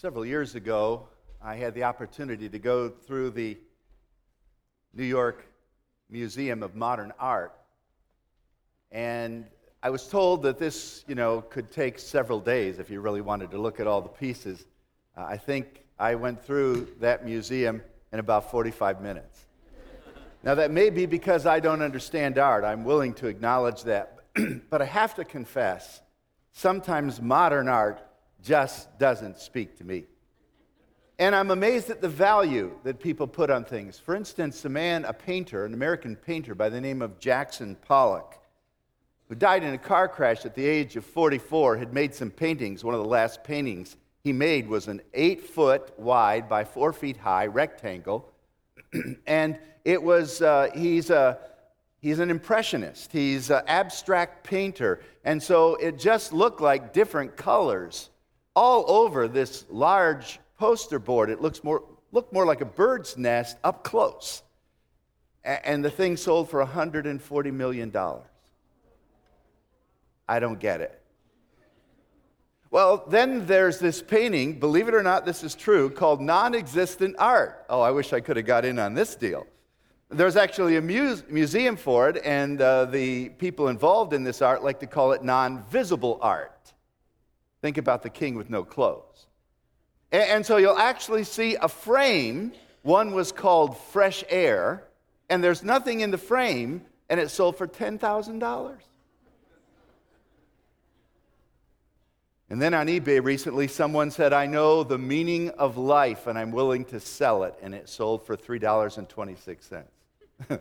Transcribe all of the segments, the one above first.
Several years ago, I had the opportunity to go through the New York Museum of Modern Art. And I was told that this, you know, could take several days if you really wanted to look at all the pieces. Uh, I think I went through that museum in about 45 minutes. now, that may be because I don't understand art. I'm willing to acknowledge that. but I have to confess, sometimes modern art just doesn't speak to me. And I'm amazed at the value that people put on things. For instance, a man, a painter, an American painter by the name of Jackson Pollock, who died in a car crash at the age of 44, had made some paintings. One of the last paintings he made was an eight foot wide by four feet high rectangle. and it was, uh, he's a He's an impressionist. He's an abstract painter. And so it just looked like different colors all over this large poster board. It looks more, looked more like a bird's nest up close. And the thing sold for $140 million. I don't get it. Well, then there's this painting, believe it or not, this is true, called non existent art. Oh, I wish I could have got in on this deal. There's actually a muse- museum for it, and uh, the people involved in this art like to call it non visible art. Think about the king with no clothes. And, and so you'll actually see a frame. One was called Fresh Air, and there's nothing in the frame, and it sold for $10,000. And then on eBay recently, someone said, I know the meaning of life and I'm willing to sell it. And it sold for $3.26.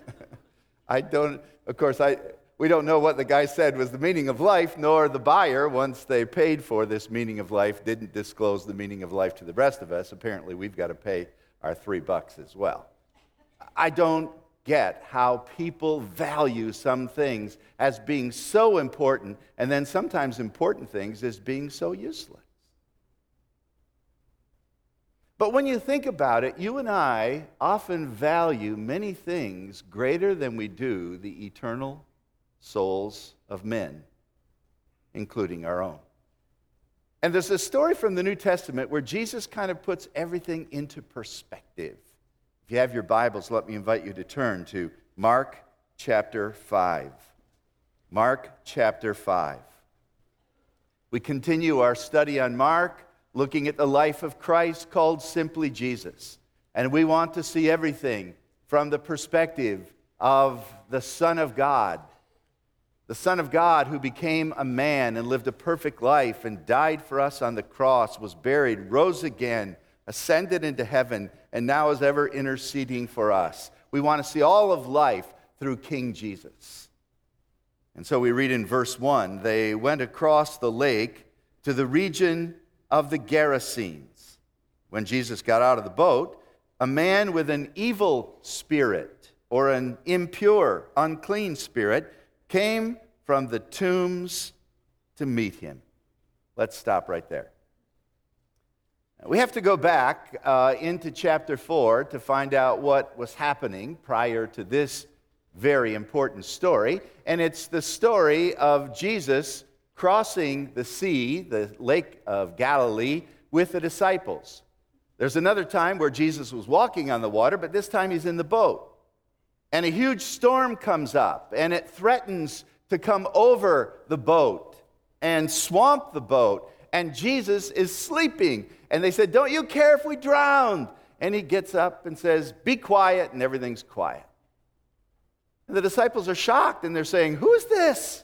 I don't, of course, I, we don't know what the guy said was the meaning of life, nor the buyer, once they paid for this meaning of life, didn't disclose the meaning of life to the rest of us. Apparently, we've got to pay our three bucks as well. I don't get how people value some things as being so important, and then sometimes important things as being so useless. But when you think about it, you and I often value many things greater than we do the eternal souls of men, including our own. And there's a story from the New Testament where Jesus kind of puts everything into perspective. If you have your Bibles, let me invite you to turn to Mark chapter 5. Mark chapter 5. We continue our study on Mark, looking at the life of Christ called simply Jesus. And we want to see everything from the perspective of the Son of God the Son of God who became a man and lived a perfect life and died for us on the cross, was buried, rose again, ascended into heaven, and now is ever interceding for us. We want to see all of life through King Jesus. And so we read in verse 1 they went across the lake to the region of the Gerasenes. When Jesus got out of the boat, a man with an evil spirit or an impure, unclean spirit came from the tombs to meet him. Let's stop right there. We have to go back uh, into chapter 4 to find out what was happening prior to this very important story. And it's the story of Jesus crossing the sea, the lake of Galilee, with the disciples. There's another time where Jesus was walking on the water, but this time he's in the boat and a huge storm comes up and it threatens to come over the boat and swamp the boat. And Jesus is sleeping. And they said, Don't you care if we drown? And he gets up and says, Be quiet, and everything's quiet. And the disciples are shocked and they're saying, Who is this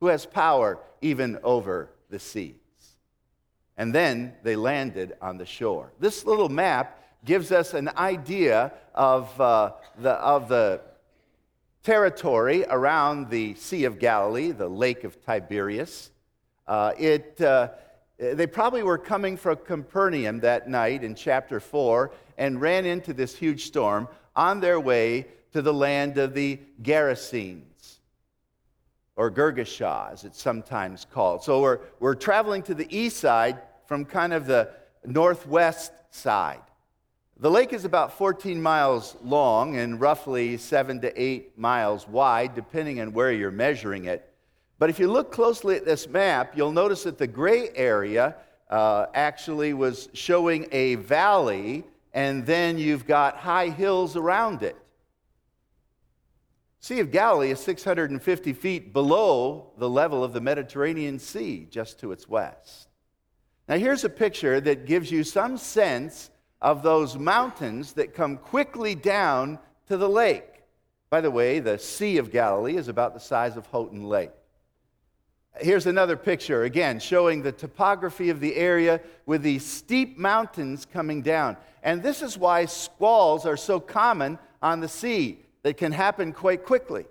who has power even over the seas? And then they landed on the shore. This little map gives us an idea of, uh, the, of the territory around the Sea of Galilee, the Lake of Tiberias. Uh, it, uh, they probably were coming from Capernaum that night in chapter 4 and ran into this huge storm on their way to the land of the Gerasenes, or Girgashah, as it's sometimes called. So we're, we're traveling to the east side from kind of the northwest side. The lake is about 14 miles long and roughly 7 to 8 miles wide, depending on where you're measuring it. But if you look closely at this map, you'll notice that the gray area uh, actually was showing a valley, and then you've got high hills around it. Sea of Galilee is 650 feet below the level of the Mediterranean Sea, just to its west. Now, here's a picture that gives you some sense of those mountains that come quickly down to the lake. By the way, the Sea of Galilee is about the size of Houghton Lake. Here's another picture, again, showing the topography of the area with these steep mountains coming down. And this is why squalls are so common on the sea. They can happen quite quickly.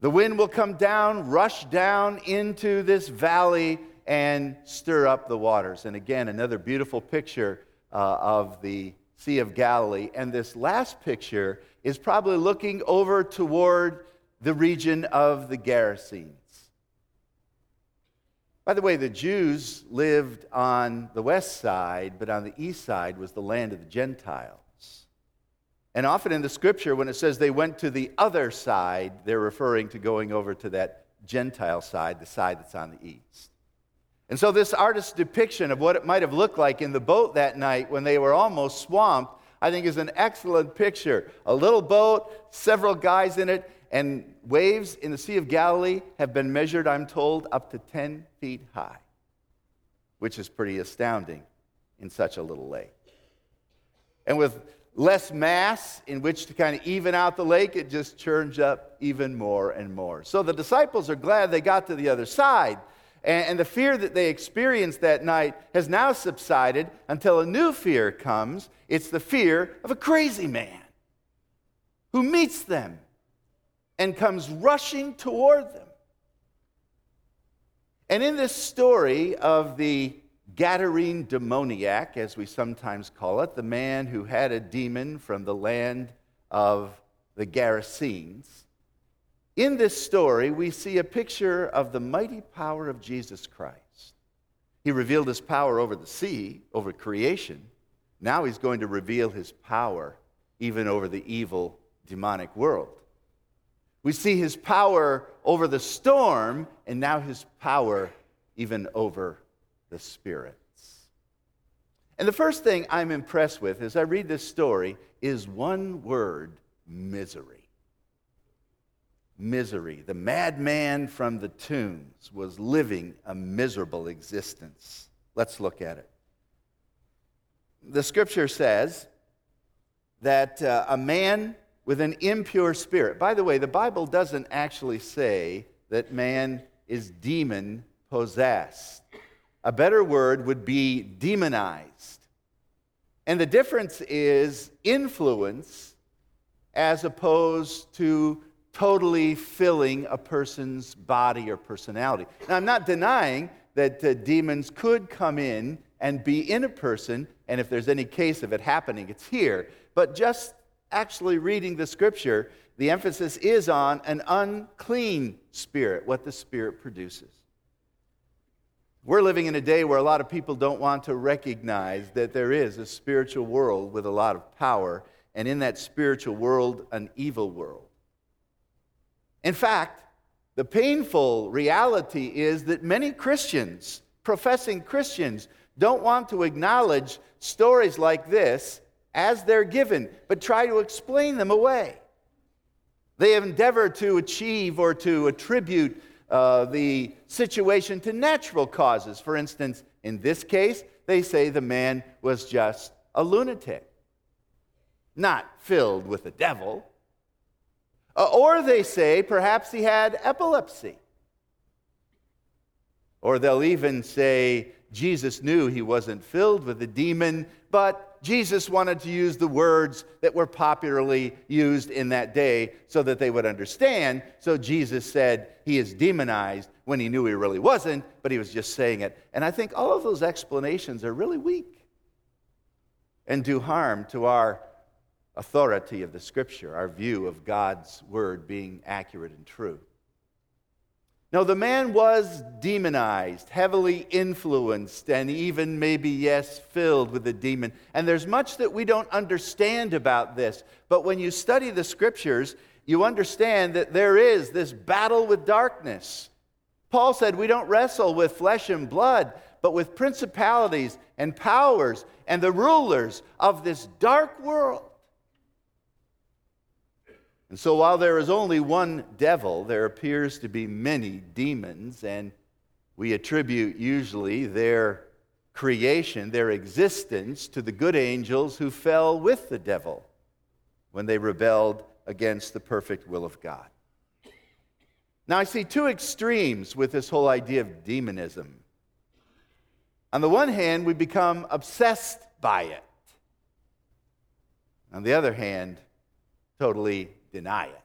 The wind will come down, rush down into this valley, and stir up the waters. And again, another beautiful picture uh, of the Sea of Galilee. And this last picture is probably looking over toward the region of the Gerasenes. By the way, the Jews lived on the west side, but on the east side was the land of the Gentiles. And often in the scripture, when it says they went to the other side, they're referring to going over to that Gentile side, the side that's on the east. And so, this artist's depiction of what it might have looked like in the boat that night when they were almost swamped, I think is an excellent picture. A little boat, several guys in it, and waves in the Sea of Galilee have been measured, I'm told, up to 10 feet high, which is pretty astounding in such a little lake. And with less mass in which to kind of even out the lake, it just churns up even more and more. So the disciples are glad they got to the other side. And, the fear that they experienced that night has now subsided until a new fear comes. It's the fear of a crazy man who meets them and comes rushing toward them. And in this story of the Gadarene demoniac, as we sometimes call it, the man who had a demon from the land of the Gerasenes, in this story, we see a picture of the mighty power of Jesus Christ. He revealed his power over the sea, over creation. Now he's going to reveal his power even over the evil demonic world. We see his power over the storm, and now his power even over the spirits. And the first thing I'm impressed with as I read this story is one word misery misery. The madman from the tombs was living a miserable existence. Let's look at it. The scripture says that uh, a man with an impure spirit, by the way, the Bible doesn't actually say that man is demon possessed. A better word would be demonized. And the difference is influence as opposed to totally filling a person's body or personality. Now, I'm not denying that uh, demons could come in and be in a person, and if there's any case of it happening, it's here. But just actually reading the scripture, the emphasis is on an unclean spirit, what the spirit produces. We're living in a day where a lot of people don't want to recognize that there is a spiritual world with a lot of power, and in that spiritual world, an evil world. In fact, the painful reality is that many Christians, professing Christians, don't want to acknowledge stories like this as they're given, but try to explain them away. They endeavor to achieve or to attribute uh, the situation to natural causes. For instance, in this case, they say the man was just a lunatic, not filled with the devil. Uh, or they say perhaps he had epilepsy. Or they'll even say Jesus knew he wasn't filled with a demon, but Jesus wanted to use the words that were popularly used in that day so that they would understand. So Jesus said he is demonized when he knew he really wasn't, but he was just saying it. And I think all of those explanations are really weak and do harm to our authority of the scripture, our view of God's word being accurate and true. Now, the man was demonized, heavily influenced, and even maybe, yes, filled with a demon. And there's much that we don't understand about this. But when you study the scriptures, you understand that there is this battle with darkness. Paul said we don't wrestle with flesh and blood, but with principalities and powers and the rulers of this dark world. And so, while there is only one devil, there appears to be many demons, and we attribute usually their creation, their existence, to the good angels who fell with the devil when they rebelled against the perfect will of God. Now, I see two extremes with this whole idea of demonism. On the one hand, we become obsessed by it. On the other hand, totally deny it.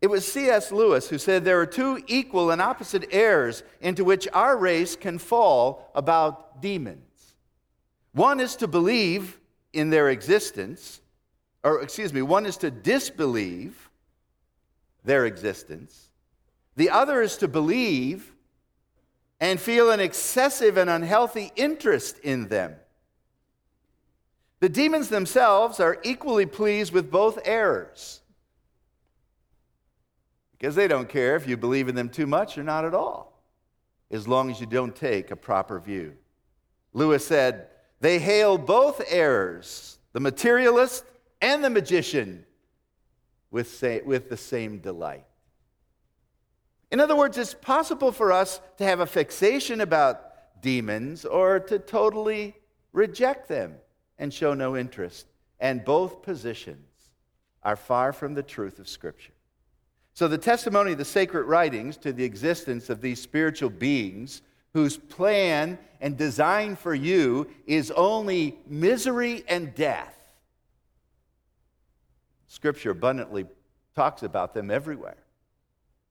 It was C.S. Lewis who said there are two equal and opposite errors into which our race can fall about demons. One is to believe in their existence, or excuse me, one is to disbelieve their existence. The other is to believe and feel an excessive and unhealthy interest in them. The demons themselves are equally pleased with both errors because they don't care if you believe in them too much or not at all, as long as you don't take a proper view. Lewis said, They hail both errors, the materialist and the magician, with, say, with the same delight. In other words, it's possible for us to have a fixation about demons or to totally reject them and show no interest. And both positions are far from the truth of Scripture. So, the testimony of the sacred writings to the existence of these spiritual beings whose plan and design for you is only misery and death. Scripture abundantly talks about them everywhere.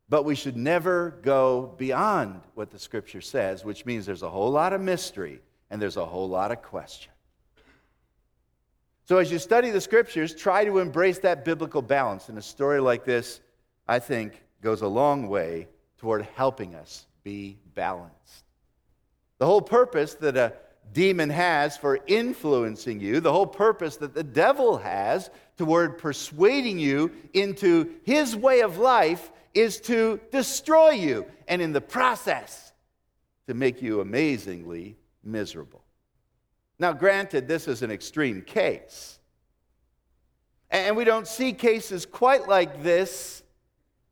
But we should never go beyond what the Scripture says, which means there's a whole lot of mystery and there's a whole lot of question. So, as you study the scriptures, try to embrace that biblical balance. And a story like this, I think, goes a long way toward helping us be balanced. The whole purpose that a demon has for influencing you, the whole purpose that the devil has toward persuading you into his way of life is to destroy you, and in the process, to make you amazingly miserable. Now, granted, this is an extreme case. And we don't see cases quite like this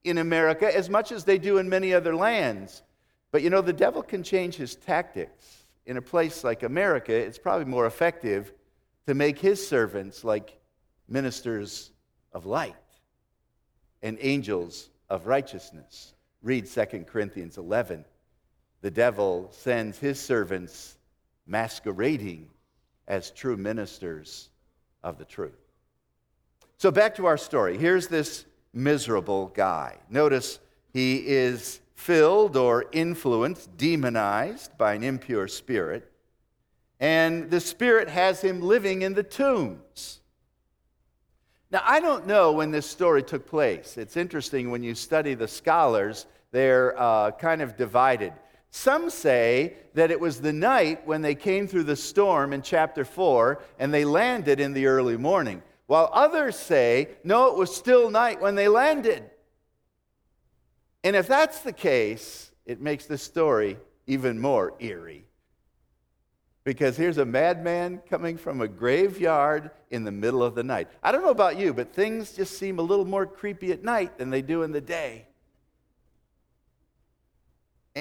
in America as much as they do in many other lands. But you know, the devil can change his tactics. In a place like America, it's probably more effective to make his servants like ministers of light and angels of righteousness. Read 2 Corinthians 11. The devil sends his servants masquerading as true ministers of the truth. So, back to our story. Here's this miserable guy. Notice he is filled or influenced, demonized by an impure spirit, and the spirit has him living in the tombs. Now, I don't know when this story took place. It's interesting when you study the scholars, they're uh, kind of divided. Some say that it was the night when they came through the storm in chapter 4 and they landed in the early morning, while others say, no, it was still night when they landed. And if that's the case, it makes the story even more eerie. Because here's a madman coming from a graveyard in the middle of the night. I don't know about you, but things just seem a little more creepy at night than they do in the day.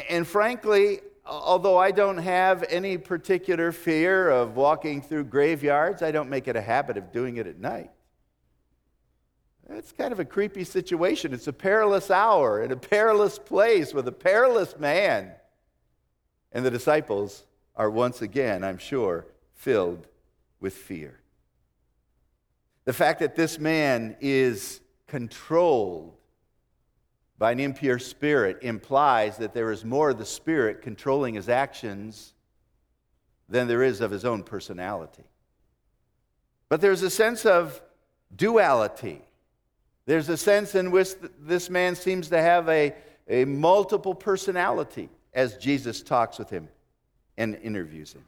And frankly, although I don't have any particular fear of walking through graveyards, I don't make it a habit of doing it at night. It's kind of a creepy situation. It's a perilous hour in a perilous place with a perilous man. And the disciples are once again, I'm sure, filled with fear. The fact that this man is controlled by an impure spirit implies that there is more of the spirit controlling his actions than there is of his own personality. But there's a sense of duality. There's a sense in which this man seems to have a, a multiple personality as Jesus talks with him and interviews him.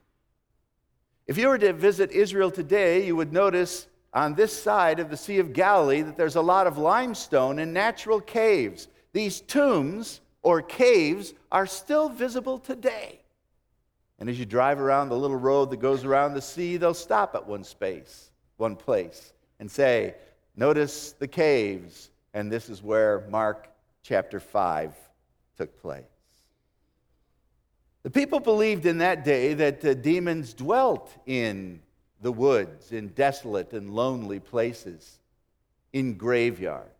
If you were to visit Israel today, you would notice on this side of the Sea of Galilee that there's a lot of limestone and natural caves these tombs or caves are still visible today. And as you drive around the little road that goes around the sea, they'll stop at one space, one place, and say, Notice the caves. And this is where Mark chapter 5 took place. The people believed in that day that the demons dwelt in the woods, in desolate and lonely places, in graveyards.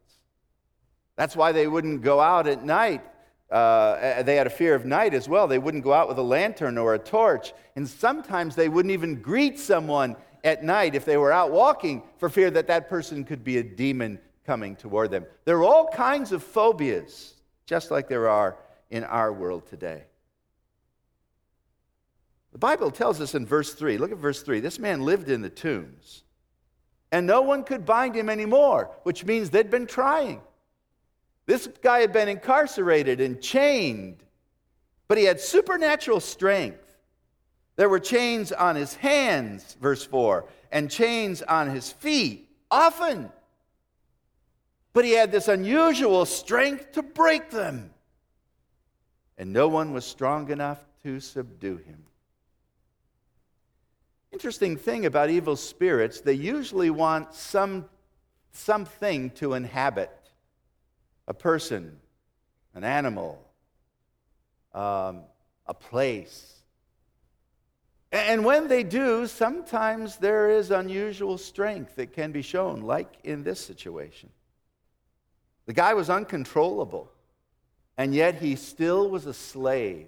That's why they wouldn't go out at night. Uh, they had a fear of night as well. They wouldn't go out with a lantern or a torch. And sometimes they wouldn't even greet someone at night if they were out walking for fear that that person could be a demon coming toward them. There are all kinds of phobias, just like there are in our world today. The Bible tells us in verse 3, look at verse 3. This man lived in the tombs, and no one could bind him anymore, which means they'd been trying. This guy had been incarcerated and chained, but he had supernatural strength. There were chains on his hands, verse 4, and chains on his feet, often. But he had this unusual strength to break them. And no one was strong enough to subdue him. Interesting thing about evil spirits, they usually want some, something to inhabit a person, an animal, um, a place. And when they do, sometimes there is unusual strength that can be shown, like in this situation. The guy was uncontrollable, and yet he still was a slave.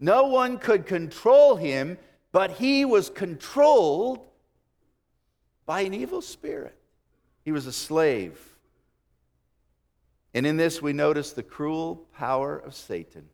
No one could control him, but he was controlled by an evil spirit. He was a slave. And in this, we notice the cruel power of Satan.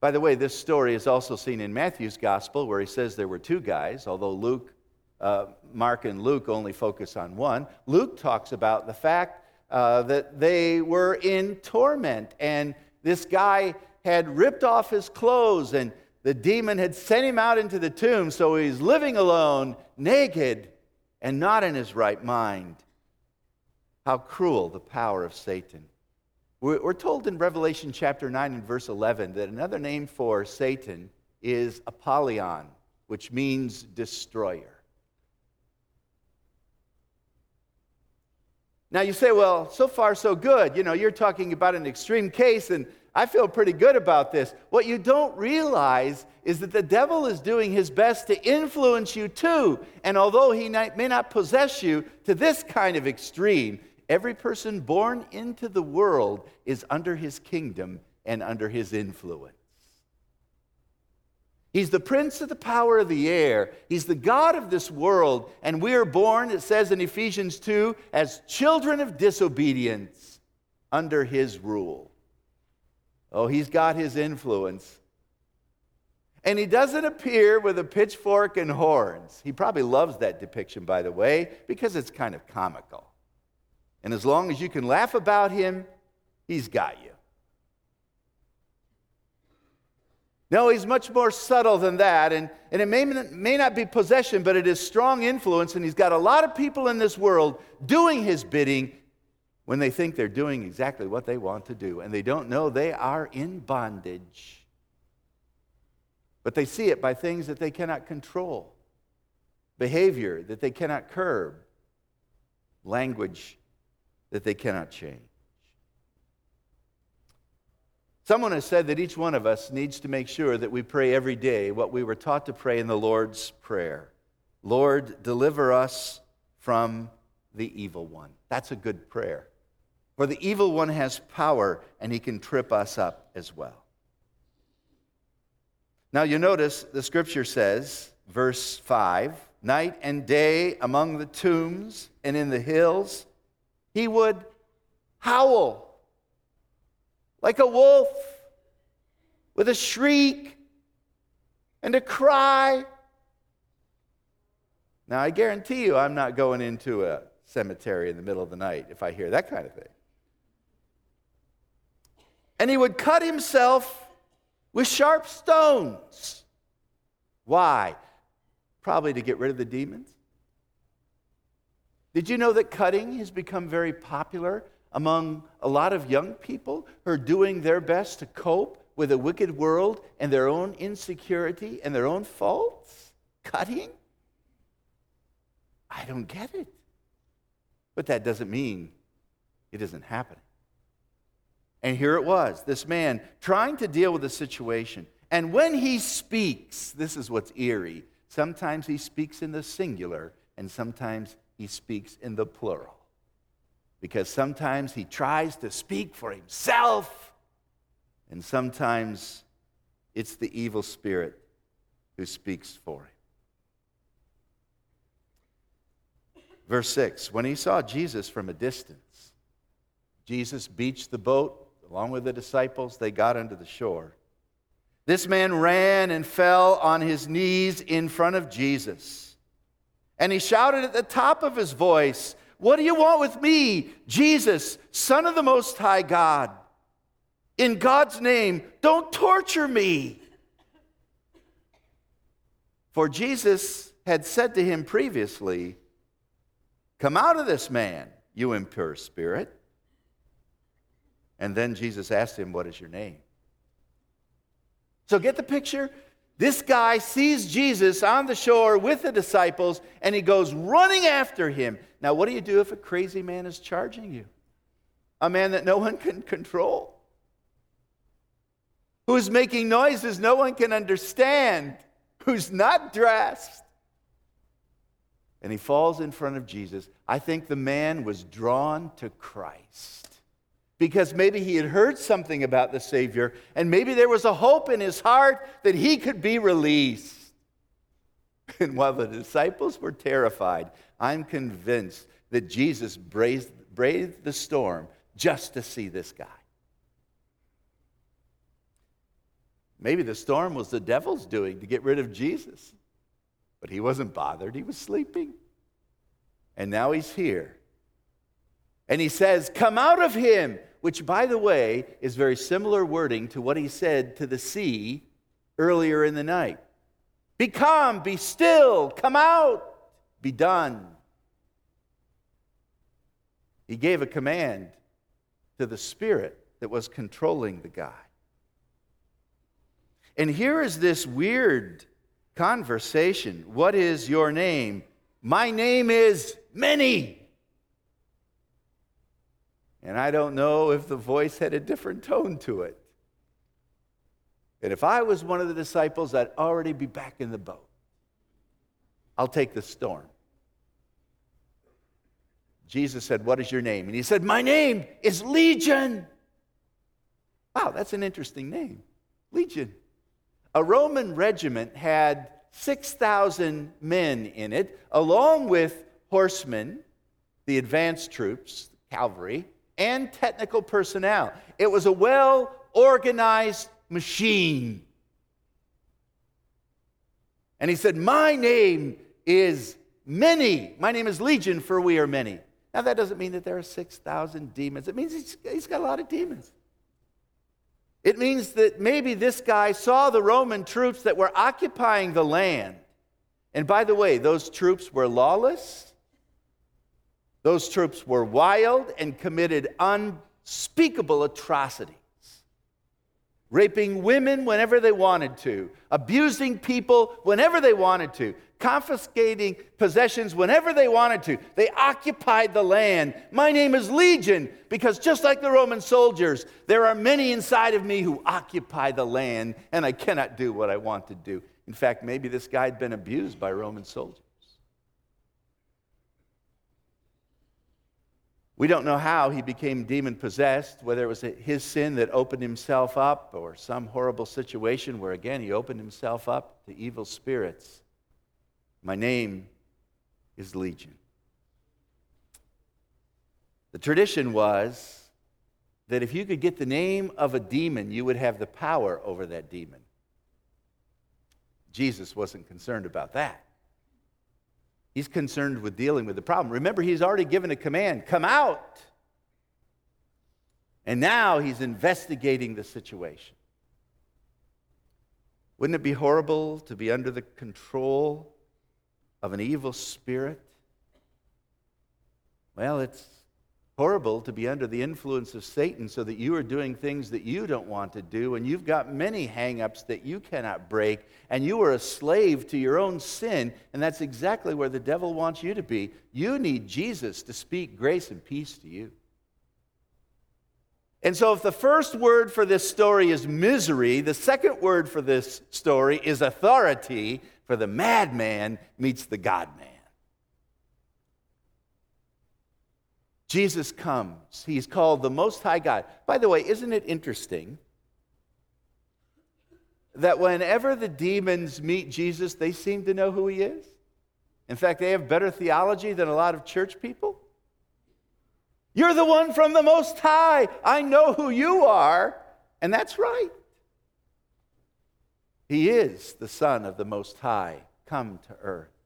By the way, this story is also seen in Matthew's gospel, where he says there were two guys, although Luke, uh, Mark and Luke only focus on one. Luke talks about the fact uh, that they were in torment, and this guy had ripped off his clothes, and the demon had sent him out into the tomb, so he's living alone, naked, and not in his right mind. How cruel the power of Satan. We're told in Revelation chapter 9 and verse 11 that another name for Satan is Apollyon, which means destroyer. Now you say, well, so far so good. You know, you're talking about an extreme case, and I feel pretty good about this. What you don't realize is that the devil is doing his best to influence you too. And although he may not possess you to this kind of extreme, Every person born into the world is under his kingdom and under his influence. He's the prince of the power of the air. He's the God of this world. And we are born, it says in Ephesians 2, as children of disobedience under his rule. Oh, he's got his influence. And he doesn't appear with a pitchfork and horns. He probably loves that depiction, by the way, because it's kind of comical. And as long as you can laugh about him, he's got you. No, he's much more subtle than that. And, and it may, may not be possession, but it is strong influence. And he's got a lot of people in this world doing his bidding when they think they're doing exactly what they want to do. And they don't know they are in bondage. But they see it by things that they cannot control, behavior that they cannot curb, language that they cannot change. Someone has said that each one of us needs to make sure that we pray every day what we were taught to pray in the Lord's Prayer Lord, deliver us from the evil one. That's a good prayer. For the evil one has power and he can trip us up as well. Now, you notice the scripture says, verse 5 night and day among the tombs and in the hills he would howl like a wolf with a shriek and a cry. Now, I guarantee you, I'm not going into a cemetery in the middle of the night if I hear that kind of thing. And he would cut himself with sharp stones. Why? Probably to get rid of the demons. Did you know that cutting has become very popular among a lot of young people who are doing their best to cope with a wicked world and their own insecurity and their own faults? Cutting? I don't get it. But that doesn't mean it isn't happening. And here it was this man trying to deal with the situation. And when he speaks, this is what's eerie. Sometimes he speaks in the singular, and sometimes he speaks in the plural. Because sometimes he tries to speak for himself, and sometimes it's the evil spirit who speaks for him. Verse 6 When he saw Jesus from a distance, Jesus beached the boat along with the disciples. They got under the shore. This man ran and fell on his knees in front of Jesus. And he shouted at the top of his voice, What do you want with me, Jesus, Son of the Most High God? In God's name, don't torture me. For Jesus had said to him previously, Come out of this man, you impure spirit. And then Jesus asked him, What is your name? So get the picture? This guy sees Jesus on the shore with the disciples and he goes running after him. Now, what do you do if a crazy man is charging you? A man that no one can control, who's making noises no one can understand, who's not dressed and he falls in front of Jesus, I think the man was drawn to Christ. Because maybe he had heard something about the Savior, and maybe there was a hope in his heart that he could be released. And while the disciples were terrified, I'm convinced that Jesus braved, braved the storm just to see this guy. Maybe the storm was the devil's doing to get rid of Jesus. But he wasn't bothered, he was sleeping. And now he's here. And he says, Come out of him, which, by the way, is very similar wording to what he said to the sea earlier in the night. Be calm, be still, come out, be done. He gave a command to the spirit that was controlling the guy. And here is this weird conversation. What is your name? My name is many. And I don't know if the voice had a different tone to it. And if I was one of the disciples, I'd already be back in the boat. I'll take the storm. Jesus said, What is your name? And he said, My name is Legion. Wow, that's an interesting name. Legion. A Roman regiment had 6,000 men in it, along with horsemen, the advanced troops, cavalry, and technical personnel. It was a well organized machine. And he said, My name is many. My name is Legion, for we are many. Now, that doesn't mean that there are 6,000 demons. It means he's, he's got a lot of demons. It means that maybe this guy saw the Roman troops that were occupying the land. And by the way, those troops were lawless, those troops were wild and committed unspeakable atrocities. Raping women whenever they wanted to, abusing people whenever they wanted to, confiscating possessions whenever they wanted to. They occupied the land. My name is Legion because just like the Roman soldiers, there are many inside of me who occupy the land and I cannot do what I want to do. In fact, maybe this guy had been abused by Roman soldiers. We don't know how he became demon possessed, whether it was his sin that opened himself up or some horrible situation where, again, he opened himself up to evil spirits. My name is Legion. The tradition was that if you could get the name of a demon, you would have the power over that demon. Jesus wasn't concerned about that. He's concerned with dealing with the problem. Remember, he's already given a command come out. And now he's investigating the situation. Wouldn't it be horrible to be under the control of an evil spirit? Well, it's horrible to be under the influence of Satan so that you are doing things that you don't want to do, and you've got many hang ups that you cannot break, and you are a slave to your own sin, and that's exactly where the devil wants you to be. You need Jesus to speak grace and peace to you. And so, if the first word for this story is misery, the second word for this story is authority, for the madman meets the God man. Jesus comes. He's called the Most High God. By the way, isn't it interesting that whenever the demons meet Jesus, they seem to know who he is? In fact, they have better theology than a lot of church people. You're the one from the Most High. I know who you are. And that's right. He is the Son of the Most High come to earth.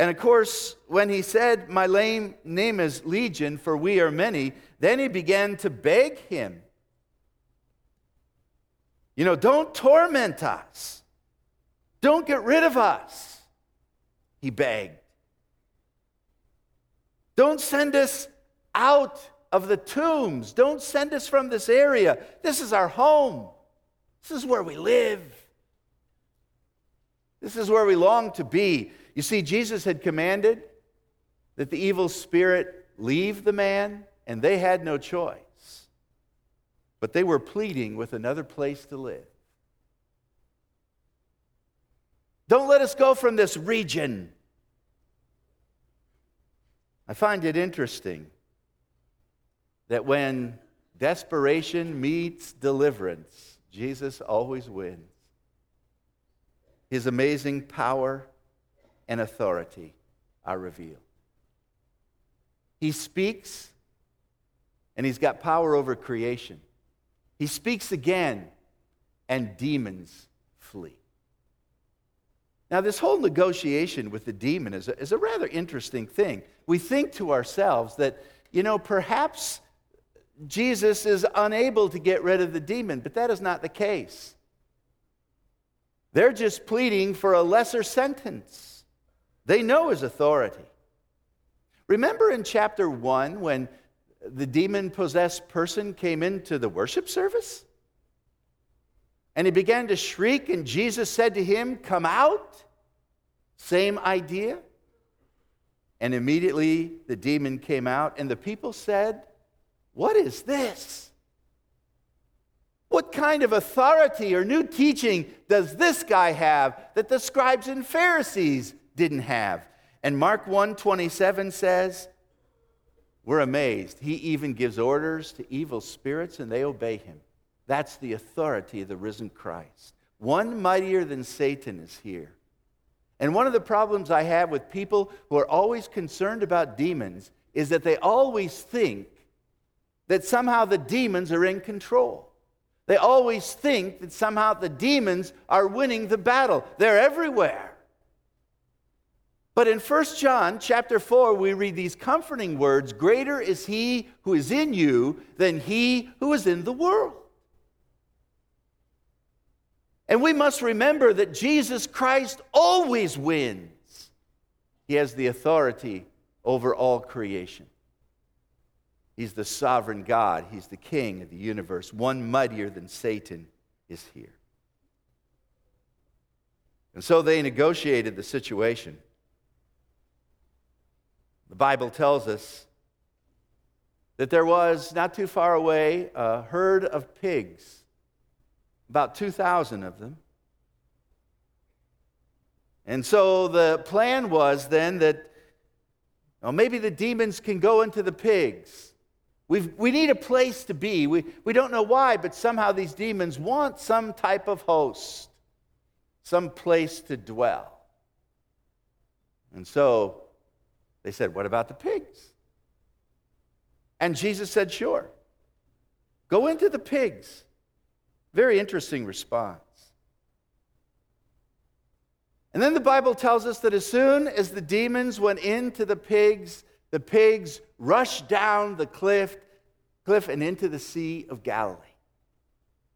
And of course, when he said, My lame name is Legion, for we are many, then he began to beg him. You know, don't torment us. Don't get rid of us, he begged. Don't send us out of the tombs. Don't send us from this area. This is our home. This is where we live. This is where we long to be. You see, Jesus had commanded that the evil spirit leave the man, and they had no choice. But they were pleading with another place to live. Don't let us go from this region. I find it interesting that when desperation meets deliverance, Jesus always wins. His amazing power and authority are revealed. He speaks, and he's got power over creation. He speaks again, and demons flee. Now, this whole negotiation with the demon is a, is a rather interesting thing. We think to ourselves that, you know, perhaps Jesus is unable to get rid of the demon, but that is not the case. They're just pleading for a lesser sentence. They know his authority. Remember in chapter 1 when the demon possessed person came into the worship service? And he began to shriek, and Jesus said to him, Come out. Same idea. And immediately the demon came out, and the people said, What is this? What kind of authority or new teaching does this guy have that the scribes and Pharisees didn't have. And Mark 1:27 says, we're amazed. He even gives orders to evil spirits and they obey him. That's the authority of the risen Christ. One mightier than Satan is here. And one of the problems I have with people who are always concerned about demons is that they always think that somehow the demons are in control. They always think that somehow the demons are winning the battle. They're everywhere. But in 1 John chapter 4, we read these comforting words Greater is he who is in you than he who is in the world. And we must remember that Jesus Christ always wins. He has the authority over all creation. He's the sovereign God, He's the king of the universe. One mightier than Satan is here. And so they negotiated the situation. The Bible tells us that there was, not too far away, a herd of pigs, about 2,000 of them. And so the plan was then that well, maybe the demons can go into the pigs. We've, we need a place to be. We, we don't know why, but somehow these demons want some type of host, some place to dwell. And so they said, What about the pigs? And Jesus said, Sure. Go into the pigs. Very interesting response. And then the Bible tells us that as soon as the demons went into the pigs, the pigs rushed down the cliff, cliff and into the Sea of Galilee.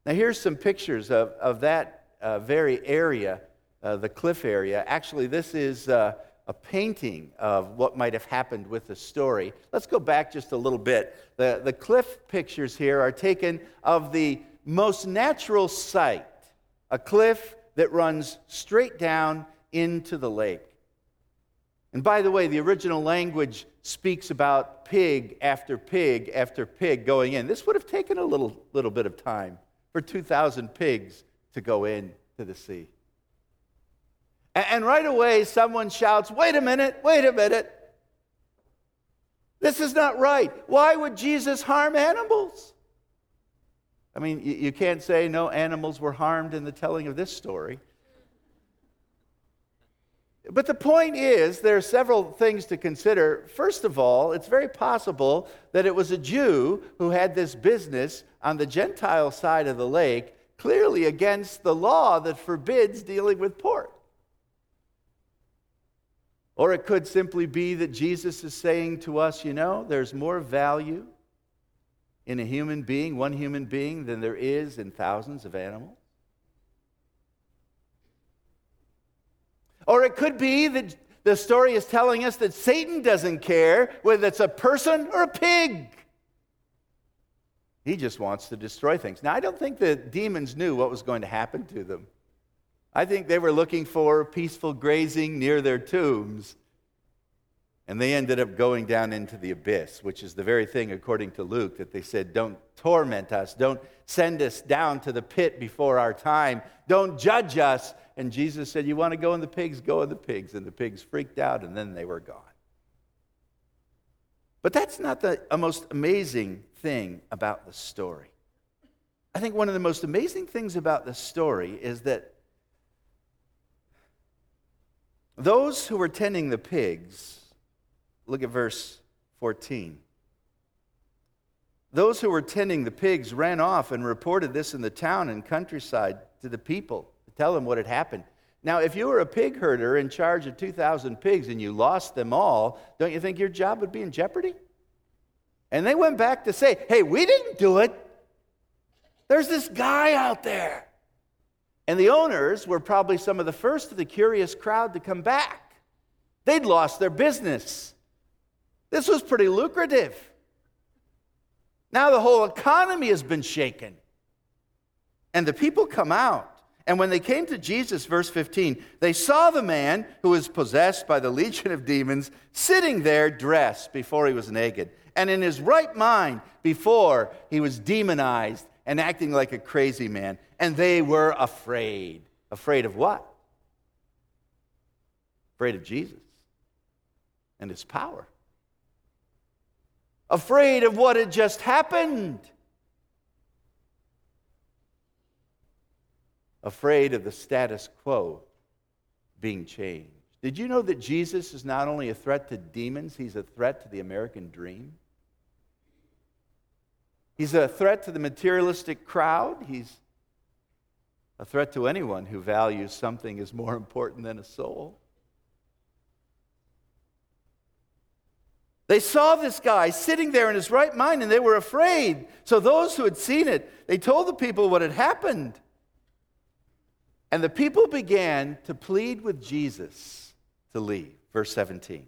Now, here's some pictures of, of that uh, very area, uh, the cliff area. Actually, this is uh, a painting of what might have happened with the story. Let's go back just a little bit. The, the cliff pictures here are taken of the most natural site a cliff that runs straight down into the lake. And by the way, the original language speaks about pig after pig after pig going in. This would have taken a little, little bit of time for 2,000 pigs to go in to the sea. And right away, someone shouts, Wait a minute, wait a minute. This is not right. Why would Jesus harm animals? I mean, you can't say no animals were harmed in the telling of this story. But the point is, there are several things to consider. First of all, it's very possible that it was a Jew who had this business on the Gentile side of the lake, clearly against the law that forbids dealing with pork. Or it could simply be that Jesus is saying to us, you know, there's more value in a human being, one human being, than there is in thousands of animals. Or it could be that the story is telling us that Satan doesn't care whether it's a person or a pig. He just wants to destroy things. Now, I don't think the demons knew what was going to happen to them. I think they were looking for peaceful grazing near their tombs. And they ended up going down into the abyss, which is the very thing, according to Luke, that they said, Don't torment us. Don't send us down to the pit before our time. Don't judge us. And Jesus said, You want to go in the pigs? Go in the pigs. And the pigs freaked out, and then they were gone. But that's not the most amazing thing about the story. I think one of the most amazing things about the story is that Those who were tending the pigs, look at verse 14. Those who were tending the pigs ran off and reported this in the town and countryside to the people to tell them what had happened. Now, if you were a pig herder in charge of 2,000 pigs and you lost them all, don't you think your job would be in jeopardy? And they went back to say, hey, we didn't do it. There's this guy out there. And the owners were probably some of the first of the curious crowd to come back. They'd lost their business. This was pretty lucrative. Now the whole economy has been shaken. And the people come out. And when they came to Jesus, verse 15, they saw the man who was possessed by the legion of demons sitting there dressed before he was naked, and in his right mind before he was demonized and acting like a crazy man. And they were afraid. Afraid of what? Afraid of Jesus and his power. Afraid of what had just happened. Afraid of the status quo being changed. Did you know that Jesus is not only a threat to demons, he's a threat to the American dream? He's a threat to the materialistic crowd. He's a threat to anyone who values something as more important than a soul. They saw this guy sitting there in his right mind and they were afraid. So, those who had seen it, they told the people what had happened. And the people began to plead with Jesus to leave. Verse 17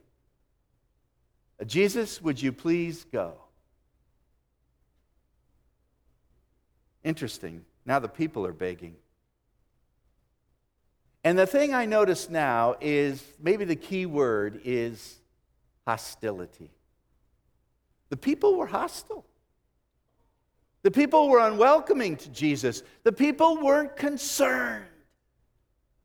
Jesus, would you please go? Interesting. Now the people are begging. And the thing I notice now is maybe the key word is hostility. The people were hostile. The people were unwelcoming to Jesus. The people weren't concerned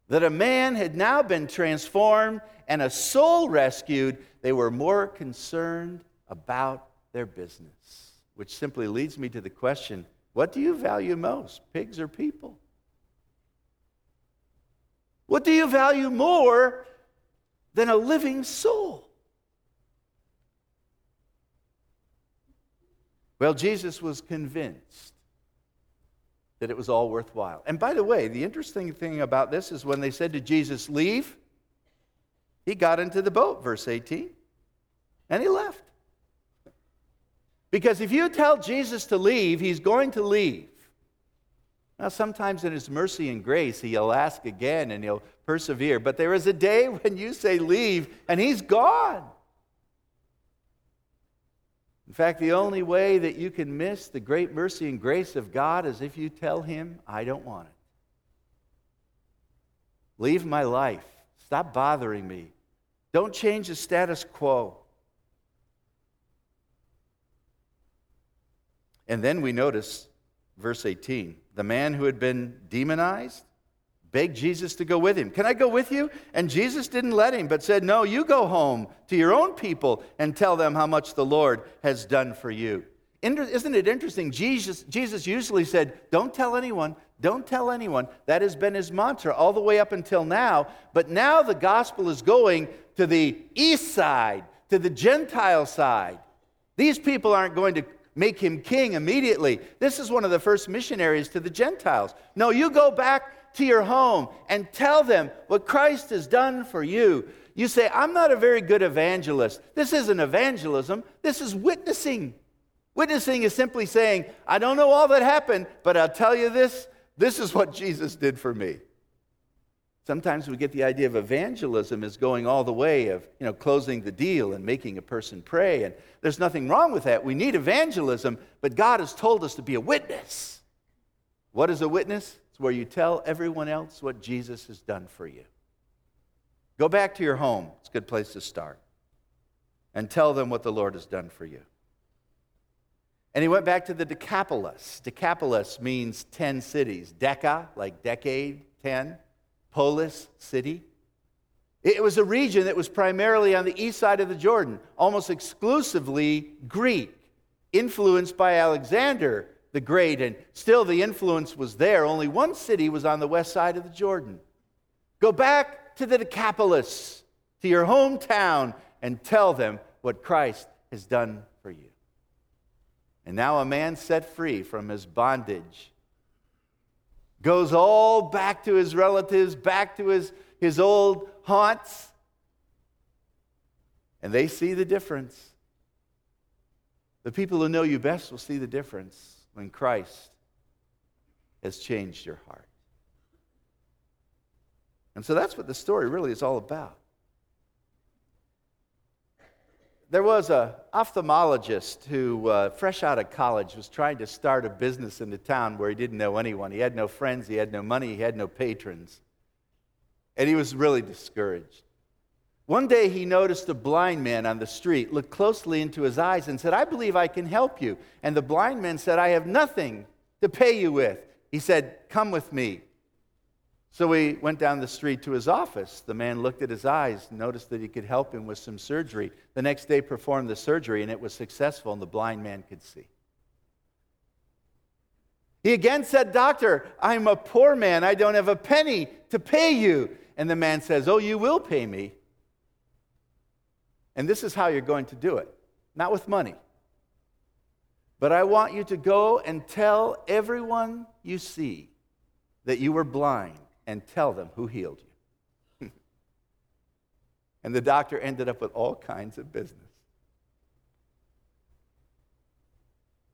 that a man had now been transformed and a soul rescued. They were more concerned about their business, which simply leads me to the question what do you value most, pigs or people? What do you value more than a living soul? Well, Jesus was convinced that it was all worthwhile. And by the way, the interesting thing about this is when they said to Jesus, Leave, he got into the boat, verse 18, and he left. Because if you tell Jesus to leave, he's going to leave. Now, sometimes in His mercy and grace, He'll ask again and He'll persevere. But there is a day when you say leave and He's gone. In fact, the only way that you can miss the great mercy and grace of God is if you tell Him, I don't want it. Leave my life. Stop bothering me. Don't change the status quo. And then we notice verse 18 the man who had been demonized begged Jesus to go with him. Can I go with you? And Jesus didn't let him, but said, No, you go home to your own people and tell them how much the Lord has done for you. Isn't it interesting? Jesus, Jesus usually said, Don't tell anyone, don't tell anyone. That has been his mantra all the way up until now. But now the gospel is going to the east side, to the Gentile side. These people aren't going to make him king immediately. This is one of the first missionaries to the Gentiles. No, you go back to your home and tell them what Christ has done for you. You say, I'm not a very good evangelist. This isn't evangelism, this is witnessing. Witnessing is simply saying, I don't know all that happened, but I'll tell you this this is what Jesus did for me. Sometimes we get the idea of evangelism as going all the way of, you know, closing the deal and making a person pray. And there's nothing wrong with that. We need evangelism, but God has told us to be a witness. What is a witness? It's where you tell everyone else what Jesus has done for you. Go back to your home. It's a good place to start. And tell them what the Lord has done for you. And he went back to the Decapolis. Decapolis means 10 cities. Deca, like decade, 10 polis city. It was a region that was primarily on the east side of the Jordan, almost exclusively Greek, influenced by Alexander the Great, and still the influence was there. Only one city was on the west side of the Jordan. Go back to the Decapolis, to your hometown, and tell them what Christ has done for you. And now a man set free from his bondage goes all back to his relatives, back to his, his old haunts, and they see the difference. The people who know you best will see the difference when Christ has changed your heart. And so that's what the story really is all about. There was an ophthalmologist who, uh, fresh out of college, was trying to start a business in the town where he didn't know anyone. He had no friends, he had no money, he had no patrons. And he was really discouraged. One day he noticed a blind man on the street, looked closely into his eyes, and said, I believe I can help you. And the blind man said, I have nothing to pay you with. He said, Come with me. So we went down the street to his office. The man looked at his eyes, noticed that he could help him with some surgery. The next day, performed the surgery, and it was successful, and the blind man could see. He again said, Doctor, I'm a poor man. I don't have a penny to pay you. And the man says, Oh, you will pay me. And this is how you're going to do it not with money. But I want you to go and tell everyone you see that you were blind and tell them who healed you. and the doctor ended up with all kinds of business.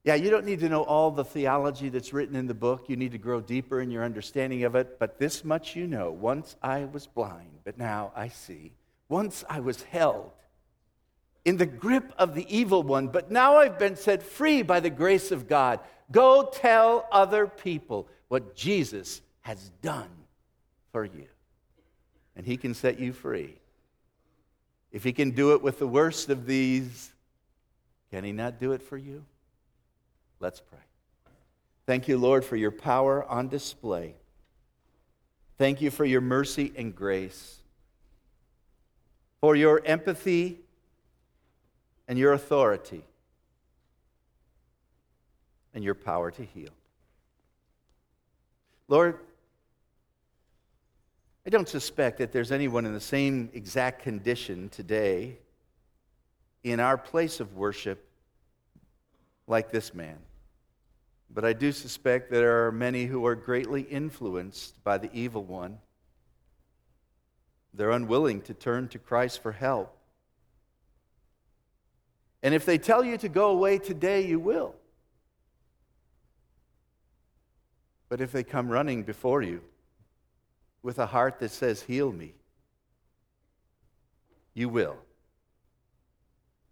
Yeah, you don't need to know all the theology that's written in the book. You need to grow deeper in your understanding of it. But this much you know once I was blind, but now I see. Once I was held in the grip of the evil one, but now I've been set free by the grace of God. Go tell other people what Jesus has done for you. And He can set you free. If He can do it with the worst of these, can He not do it for you? Let's pray. Thank you, Lord, for your power on display. Thank you for your mercy and grace, for your empathy and your authority, and your power to heal. Lord, I don't suspect that there's anyone in the same exact condition today in our place of worship like this man. But I do suspect that there are many who are greatly influenced by the evil one. They're unwilling to turn to Christ for help. And if they tell you to go away today, you will. But if they come running before you with a heart that says, Heal me, you will.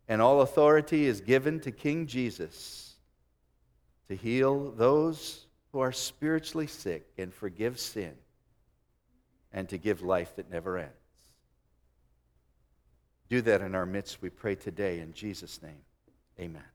And all authority is given to King Jesus to heal those who are spiritually sick and forgive sin and to give life that never ends. Do that in our midst, we pray today in Jesus' name. Amen.